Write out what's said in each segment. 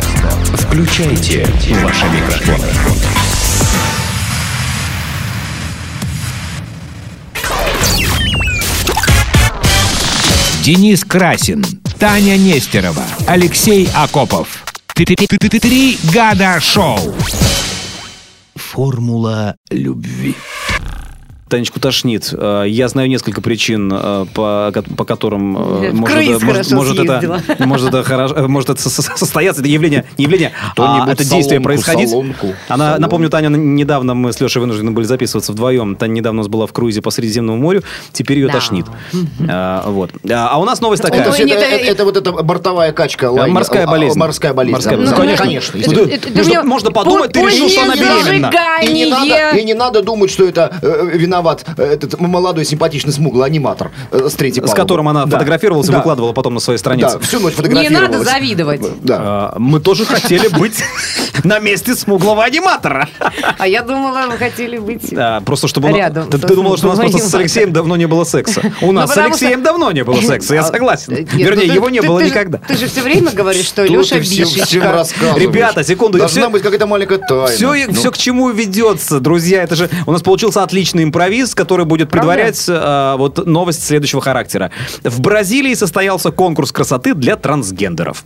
Включайте ваши микрофоны. Денис Красин, Таня Нестерова, Алексей Акопов. Три года шоу. Формула любви. Танечку тошнит. Э, Я знаю несколько причин, э, по, по которым э, может, это, может, может это, может это хорошо, может это со- со- состояться, это явление, не явление, а это действие солонку, происходить. солонку, Она, солонку. напомню, Таня, недавно мы с Лешей вынуждены были записываться вдвоем. Таня недавно у нас была в круизе по Средиземному морю, теперь ее Да. тошнит. А, вот. А у нас новость Ну, такая. это, это- э, это вот эта бортовая качка. лайнера, морская а, болезнь. Морская болезнь. Морская да. болезнь. Ну, Конечно. конечно. Ну, естественно. это- Между- можно подумать, ты решил, что она беременна. И не, надо, и не надо думать, что это э, виноват э, этот молодой симпатичный смуглый аниматор э, с третьей С палубы. которым она Да. фотографировалась и Да. выкладывала потом на своей Да, странице. всю ночь Не фотографировалась. надо завидовать. Да. А, Мы тоже хотели быть на месте смуглого аниматора. А я думала, вы хотели быть... Да, просто чтобы... Рядом Ты, ты думала, что у нас просто с Алексеем давно не было секса. У нас с Алексеем давно не было секса, я А, согласен. нет, Вернее, ну его не было никогда. Ты же все время говоришь, что Леша Бишечка. рассказываешь. Ребята, секунду, Должна быть какая-то маленькая тайна. Все, Ну, все к чему ведется, друзья. Это же у нас получился отличный импровиз, который будет предварять а, вот новость следующего характера. В Бразилии состоялся конкурс красоты для трансгендеров.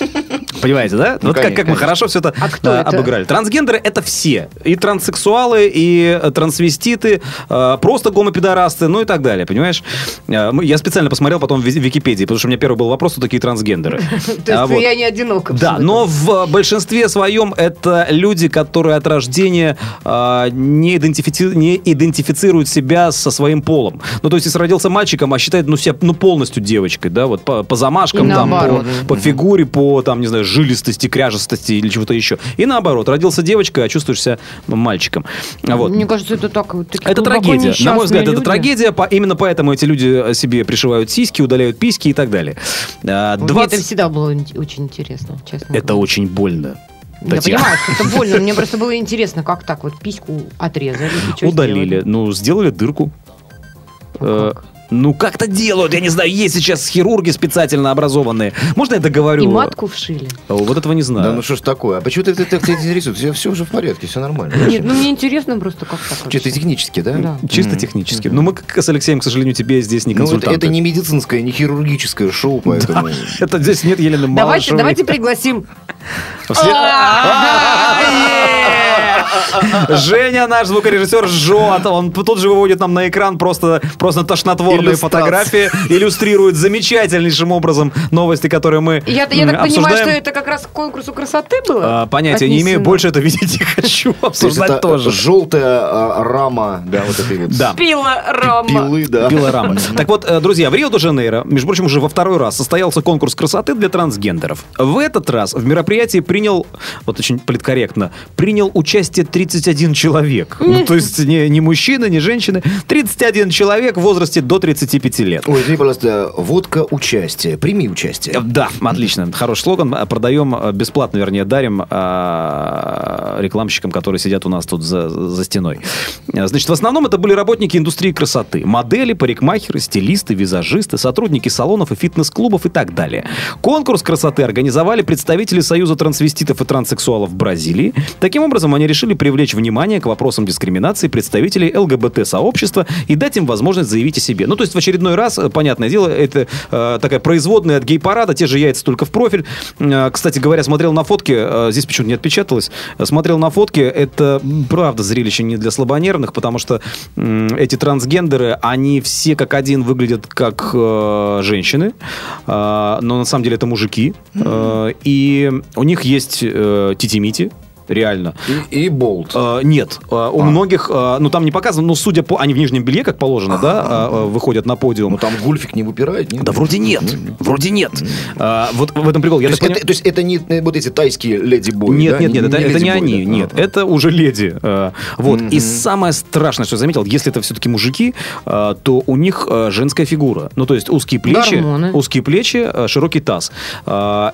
Понимаете, да? вот как, как мы хорошо все это, А кто а, это? обыграли. Трансгендеры это все. И транссексуалы, и э, трансвеститы, э, просто гомопидорасты, ну и так далее, понимаешь? Э, Я специально посмотрел потом в Ви- Википедии, потому что у меня первый был вопрос, кто такие трансгендеры. То А, есть вот. я не одинока. Да, но в большинстве своем это люди, которые от рождения а, не, идентифици- не идентифицируют себя со своим полом. Ну, то есть, если родился мальчиком, а считает ну, себя ну, полностью девочкой, да, вот по, по замашкам, там, по, по фигуре, по, там, не знаю, жилистости, кряжестости или чего-то еще. И наоборот, родился девочкой, а чувствуешь себя мальчиком. Вот. Мне кажется, это так вот Это трагедия. На мой взгляд, несчастные это люди. трагедия. По- именно поэтому эти люди себе пришивают сиськи, удаляют письки и так далее. А, Мне 20 это всегда было очень интересно, честно Это говоря. очень больно. Я Татьяна. понимаю, что это больно. Мне просто было интересно, как так вот письку отрезали. Удалили. сделали? Ну, сделали дырку. Э, как? Ну, как-то делают, я не знаю, есть сейчас хирурги специально образованные. Можно я договорю? И матку вшили. О, Вот этого не знаю. Да, ну что ж такое? А почему ты, так тебя интересует? Все, все уже в порядке, все нормально. Нет, ну мне интересно просто, как так. Чисто технически, да? Да. Чисто технически. Ну, мы как с Алексеем, к сожалению, тебе здесь не Ну, это, консультанты. это не медицинское, не хирургическое шоу, поэтому... Это здесь нет Елены Давайте, Малышевой. давайте пригласим. Женя, наш звукорежиссер, жжет. Он тут же выводит нам на экран просто, просто тошнотворные фотографии, иллюстрирует замечательнейшим образом новости, которые мы Я, я так понимаю, что это как раз к конкурсу красоты было? А, Понятия не имею, отнесено? больше это видеть не хочу, То есть обсуждать это тоже. желтая а, рама, да, вот этой вот Да. Пила Рома. пилы, да. Пилорама. Так вот, э, друзья, в Рио-де-Жанейро, между прочим, уже во второй раз состоялся конкурс красоты для трансгендеров. В этот раз в мероприятии принял, вот очень политкорректно, принял участие 31 человек. Ну, то есть не, не мужчины, не женщины. 31 человек в возрасте до 35 лет. Ой, извини, пожалуйста, водка участие. Прими участие. Э, Да, отлично. Хороший слоган. Э, Продаем э, бесплатно, вернее, дарим э, рекламщикам, которые сидят у нас тут за, за стеной. Э, Значит, в основном это были работники индустрии красоты. Модели, парикмахеры, стилисты, визажисты, сотрудники салонов и фитнес-клубов и так далее. Конкурс красоты организовали представители Союза трансвеститов и транссексуалов Бразилии. Таким образом, они решили привлечь внимание к вопросам дискриминации представителей ЛГБТ-сообщества и дать им возможность заявить о себе. Ну, то есть в очередной раз, э, понятное дело, это э, такая производная от гей-парада, те же яйца только в профиль. Э, кстати говоря, смотрел на фотки, э, здесь почему-то не отпечаталось, э, смотрел на фотки, это правда зрелище не для слабонервных, потому что м, эти трансгендеры, они все как один выглядят как э, женщины, э, но на самом деле это мужики, Э, и у них есть э, титимити, реально. И, и болт. Э, нет, Э, у многих, э, ну там не показано, но судя по, они в нижнем белье, как положено, да, э, э, выходят на подиум. Ну там гульфик не выпирает, нет? Да вроде нет, вроде нет. А, вот в этом прикол. Я То так есть, это, понимаю- то есть это не вот эти тайские леди-бои, Нет, да? нет, нет, это, это не леди-бои, они, да? нет, Ага. это уже леди. Э, Вот. И самое страшное, что я заметил, если это все-таки мужики, то у них женская фигура. Ну, то есть узкие плечи, Гормоны. узкие плечи, широкий таз.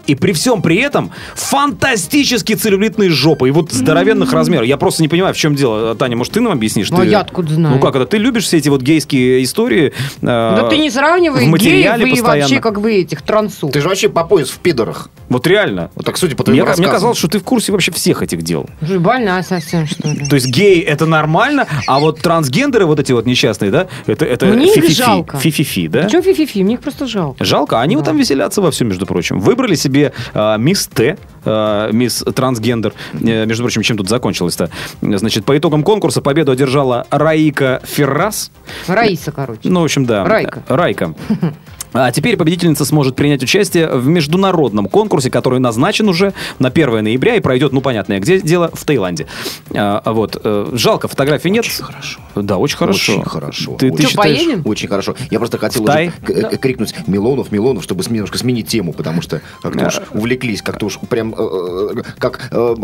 И при всем при этом фантастически целлюлитные жопы. И вот здоровенных размеров. Я просто не понимаю, в чем дело. Таня, может, ты нам объяснишь? Ну, а Ты- я откуда знаю? Ну как это? Ты любишь все эти вот гейские истории? Да э, ты не сравнивай геев и постоянно. вообще как бы этих трансу. Ты же вообще по пояс в пидорах. Вот реально. Вот так, судя по твоим Мне, мне казалось, что ты в курсе вообще всех этих дел. Же больная совсем, что ли? То есть гей это нормально, а вот трансгендеры вот эти вот несчастные, да, это, это Мне их фи-фи-фи. жалко. Фи-фи-фи, да? Почему фи-фи-фи? Мне их просто жалко. Жалко, они вот Да. там веселятся во всем, между прочим. Выбрали себе э, мисс Т, э, мисс трансгендер. Э, между прочим, чем тут закончилось-то? Значит, по итогам конкурса победу одержала Раика Феррас. Раиса, короче. Ну, в общем, да. Райка. Райка. А теперь победительница сможет принять участие в международном конкурсе, который назначен уже на 1 ноября и пройдет, ну, понятно, где дело, в Таиланде. А, вот. э, Жалко, фотографий нет. Очень хорошо. Да, очень хорошо. Очень хорошо. Ты, ты Очень. Чё, считаешь- поедем? Очень хорошо. Я просто хотел Тай? уже к- э, крикнуть Милонов, Милонов, чтобы немножко сменить тему, потому что как-то уж увлеклись, как-то уж прям э, как э,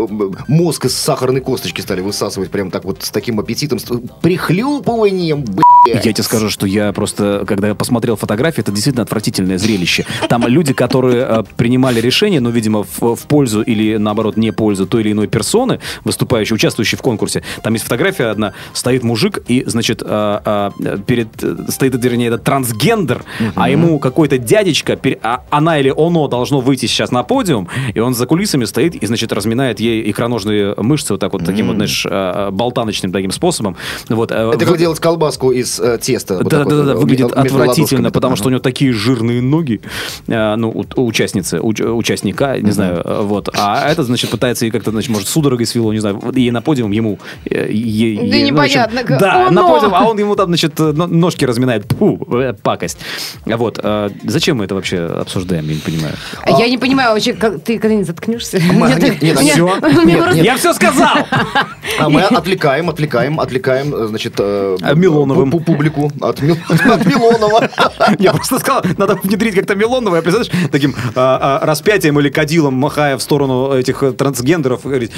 мозг из сахарной косточки стали высасывать прям так вот с таким аппетитом, с прихлюпыванием, блядь. Я тебе скажу, что я просто, когда я посмотрел фотографии, это действительно отвратительное зрелище. Там люди, которые э, принимали решения, ну, видимо, в, в пользу или, наоборот, не пользу той или иной персоны, выступающей, участвующей в конкурсе. Там есть фотография одна, стоит мужик, и, значит, э, э, перед, э, стоит, вернее, этот трансгендер, а ему какой-то дядечка, а она или оно должно выйти сейчас на подиум, и он за кулисами стоит и, значит, разминает ей икроножные мышцы вот так вот, таким вот, знаешь, э, болтаночным таким способом. Вот, э, Это как делать колбаску из э, теста. вот да, вот, да, выглядит отвратительно, потому что у него такие жирные ноги, э, ну, у- участницы, уч- участника, не знаю, э, вот. А это, значит, пытается ей как-то, значит, может, судорогой свело, не знаю, ей на подиум, ему... э, Да ну, общем, непонятно, Да, О, на подиум, а он ему там, значит, э, но- ножки разминает. Пу, э, пакость. Вот. э, Зачем мы это вообще обсуждаем, я не понимаю. А Я не понимаю вообще, как ты когда-нибудь заткнешься? Я все сказал! А мы отвлекаем, отвлекаем, отвлекаем, э, значит, э, А Милоновым? пу- пу- публику от Милонова. Я просто сказал, надо внедрить как-то Милонова, я представляешь, таким а, а, распятием или кадилом, махая в сторону этих э, трансгендеров, и говорить,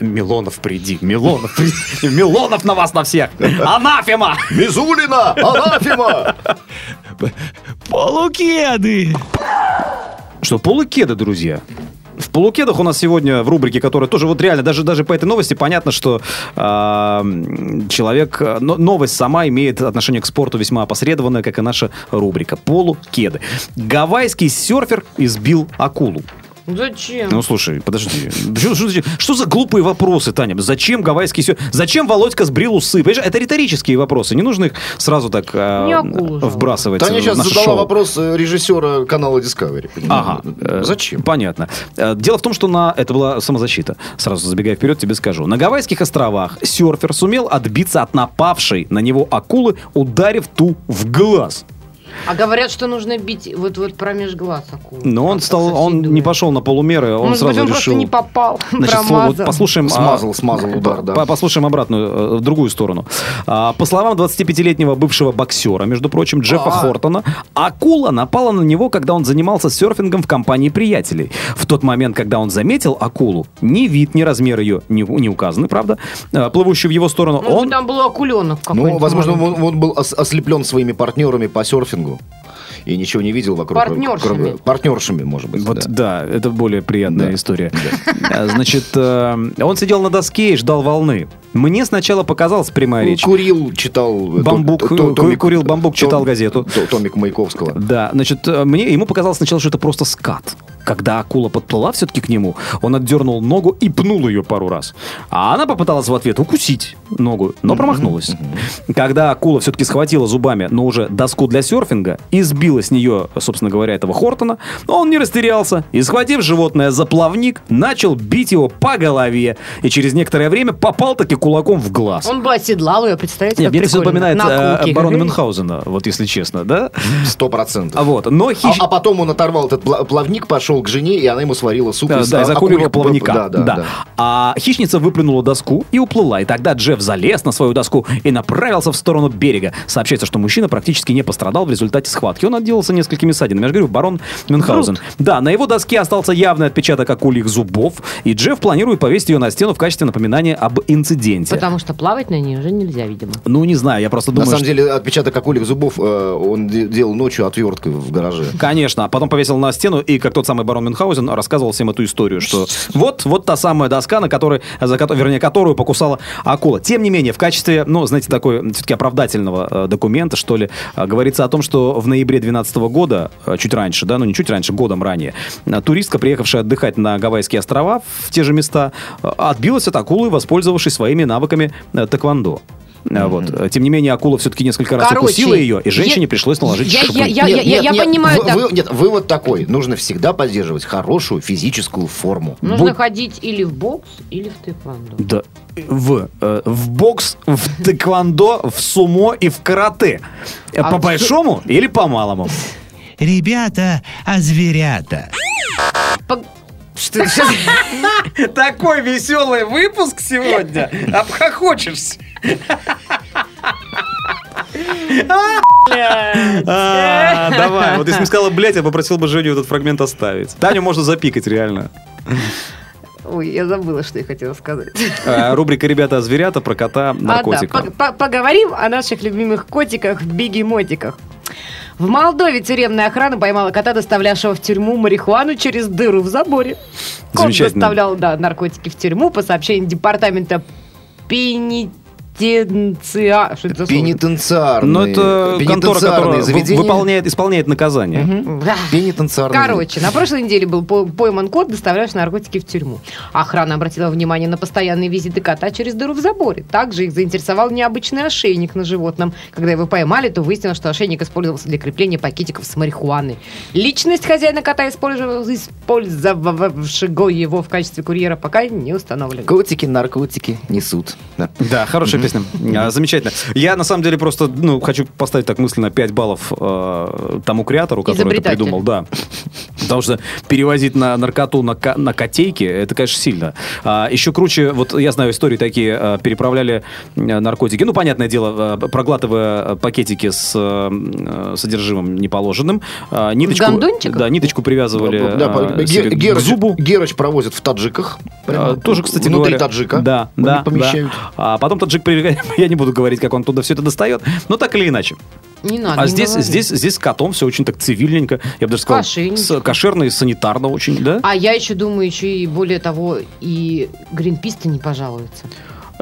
Милонов, приди, Милонов, приди, Милонов на вас на всех, анафема! Мизулина, анафема. Полукеды. Что, полукеды, друзья? В полукедах у нас сегодня в рубрике, которая тоже вот реально, даже, даже по этой новости понятно, что а, м, человек, э, но- новость сама имеет отношение к спорту весьма опосредованное, как и наша рубрика. Полукеды. Гавайский серфер избил акулу. Зачем? Ну, слушай, подожди. Что, что за- что за глупые вопросы, Таня? Зачем гавайский сё- Зачем Володька сбрил усы? Понимаешь, это риторические вопросы. Не нужно их сразу так жалко. вбрасывать Таня сейчас задала шоу. вопрос э, режиссера канала Discovery. Ага. Э, Зачем? Понятно. Э, Дело в том, что на это была самозащита. Сразу забегая вперед, тебе скажу. На Гавайских островах серфер сумел отбиться от напавшей на него акулы, ударив ту в глаз. А говорят, что нужно бить вот вот промеж глаз акулу. Но он стал, он соседуя. не пошел на полумеры, он Может сразу быть, он решил. просто не попал, Значит, слово, вот промазал. послушаем... а, Смазал, смазал удар, да. по- Послушаем обратную, э, в другую сторону. А, По словам 25-летнего бывшего боксера, между прочим, Джеффа А. Хортона, акула напала на него, когда он занимался серфингом в компании приятелей. В тот момент, когда он заметил акулу, ни вид, ни размер ее не, не указаны, правда, э, плывущую в его сторону, Может он... там был акуленок Ну, возможно, он, он был ос- ослеплен своими партнерами по серфингу и ничего не видел вокруг. Партнершами. кроме- партнершами, может быть. Вот, да. да. это более приятная Да. история. А, Значит, э, он сидел на доске и ждал волны. Мне сначала показалась прямая речь. Курил, читал... э, Бамбук, то- то- томик- курил бамбук, читал газету. то- Томик Маяковского. Да, значит, э, мне ему показалось сначала, что это просто скат. Когда акула подплыла все-таки к нему, он отдернул ногу и пнул ее пару раз. А она попыталась в ответ укусить ногу, но промахнулась. Когда акула все-таки схватила зубами, но уже доску для серфинга, и сбила с нее, собственно говоря, этого Хортона, он не растерялся и, схватив животное за плавник, начал бить его по голове. И через некоторое время попал таки кулаком в глаз. Он бы оседлал ее, представляете, Нет, как мне это все напоминает На э, барона Мюнхгаузена, вот если честно, да? Сто процентов. А вот, но А, хищ... а потом он оторвал этот пла- плавник, пошел к жене, и она ему сварила суп Да, из да, из а- акульего плавника. Да, да, да. А хищница выплюнула доску и уплыла. И тогда Джефф залез на свою доску и направился в сторону берега. Сообщается, что мужчина практически не пострадал в результате схватки. Он отделался несколькими ссадинами. Я же говорю, барон Мюнхгаузен. Да, на его доске остался явный отпечаток акульих зубов. И Джефф планирует повесить ее на стену в качестве напоминания об инциденте. Потому что плавать на ней уже нельзя, видимо. Ну, не знаю, я просто На думаю, самом что- деле, отпечаток акульих зубов э, он де- делал ночью отверткой в гараже. Конечно, а потом повесил на стену и, как тот самый барон Мюнхгаузен рассказывал всем эту историю, что вот, вот та самая доска, на которой, за вернее, которую покусала акула. Тем не менее, в качестве, ну, знаете, такой все-таки оправдательного э, документа, что ли, э, говорится о том, что в ноябре 2012 года, э, чуть раньше, да, ну не чуть раньше, годом ранее, туристка, приехавшая отдыхать на Гавайские острова, в те же места, отбилась от акулы, воспользовавшись своими навыками тэквондо. Э, Вот. Тем не менее, акула все-таки несколько раз Короче, укусила ее, и женщине я- пришлось наложить я- шипы. я- я- Нет, нет, нет, понимаю, вы- так. вы- нет, вывод такой. Нужно всегда поддерживать хорошую физическую форму. Нужно Будь- ходить или в бокс, или в тэквондо. Да. В, э, в бокс, в тэквондо, в сумо и в карате. А По большому или по малому? Ребята, а зверята? Что это сейчас? Такой веселый выпуск сегодня. Обхохочешься. А, Давай, вот если бы сказала, блядь, я попросил бы Женю этот фрагмент оставить. Таню можно запикать, реально. Ой, я забыла, что я хотела сказать. Э, Рубрика «Ребята, зверята» про кота А, да, пог- по- поговорим о наших любимых котиках, бигемотиках. В Молдове тюремная охрана поймала кота, доставлявшего в тюрьму марихуану через дыру в заборе. Кот доставлял да, наркотики в тюрьму по сообщению департамента пенитенциа... Что это за слово? Пенитенциарные. Но Ну, это контора, которая заведения. выполняет, исполняет наказание. Да. Пенитенциарные. Короче, на прошлой неделе был по- пойман кот, доставлявший наркотики в тюрьму. Охрана обратила внимание на постоянные визиты кота через дыру в заборе. Также их заинтересовал необычный ошейник на животном. Когда его поймали, то выяснилось, что ошейник использовался для крепления пакетиков с марихуаной. Личность хозяина кота, использовавшего его в качестве курьера, пока не установлена. Котики, наркотики несут. Да. Да, хорошая песня. А, Замечательно. Я, на самом деле, просто ну, хочу поставить так мысленно 5 баллов э, тому креатору, который это придумал. Да. Потому что перевозить на наркоту на, на котейке, это, конечно, сильно. А, еще круче, вот я знаю истории такие, э, переправляли э, наркотики, ну, понятное дело, э, проглатывая пакетики с э, содержимым неположенным. э, ниточку? Да, ниточку привязывали Да, э, Ге- себе к зубу. Герыч провозят в таджиках. Прямо А, Тоже, кстати Внутри говоря. таджика. Да, да, помещают. да. А потом таджик привлекает. Я не буду говорить, как он туда все это достает. Но так или иначе. Не надо. а не здесь, говори. здесь, здесь с котом все очень так цивильненько. Я бы даже сказал, с- кошерно и санитарно очень, да? А я еще думаю, еще и более того, и Гринпис-то не пожалуется.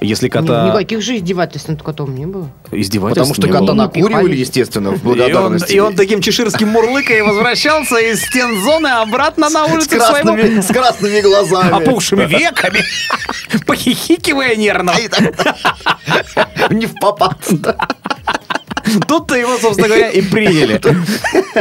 Если Ни- кота Никаких же издевательств над котом не было. издевательств Потому что не кота было. накуривали, естественно, в И он, и он таким чеширским мурлыкой возвращался из стен зоны обратно на с улицу своему красными, с красными глазами. опухшими веками, похихикивая нервно. Так- Не в попад. Тут-то его, собственно говоря, и приняли.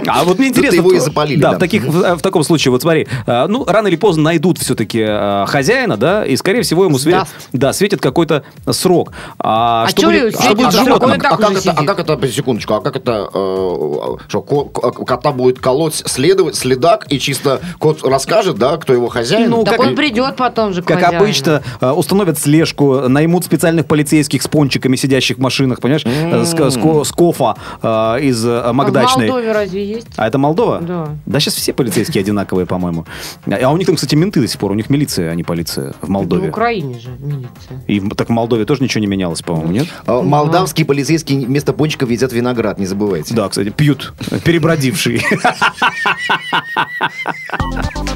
А вот мне интересно... его и в- запалили, Да, в, таких, в, в таком случае, вот смотри, э, ну, рано или поздно найдут все-таки э, хозяина, да, и, скорее всего, ему светит, да, светит какой-то срок. А, А что чё будет, что будет А животным? а, как это, а сидит. как это, секундочку, а как это, э, что ко- ко- кота будет колоть следовать, следак, и чисто кот расскажет, да, кто его хозяин? Ну, так как- он придет потом же Как хозяину. обычно, установят слежку, наймут специальных полицейских с пончиками, сидящих в машинах, понимаешь, с ко- с кофа э, из э, А в. Молдове разве есть? А это Молдова? Да. Да, сейчас все полицейские одинаковые, по-моему. А у них там, кстати, менты до сих пор. У них милиция, а не полиция в В Молдове. Украине же милиция. И в- так в Молдове тоже ничего не менялось, по-моему, нет? А, Молдавские полицейские вместо пончиков едят виноград, не забывайте. Да, кстати, пьют, перебродившие.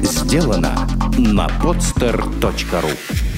Сделано на podster.ru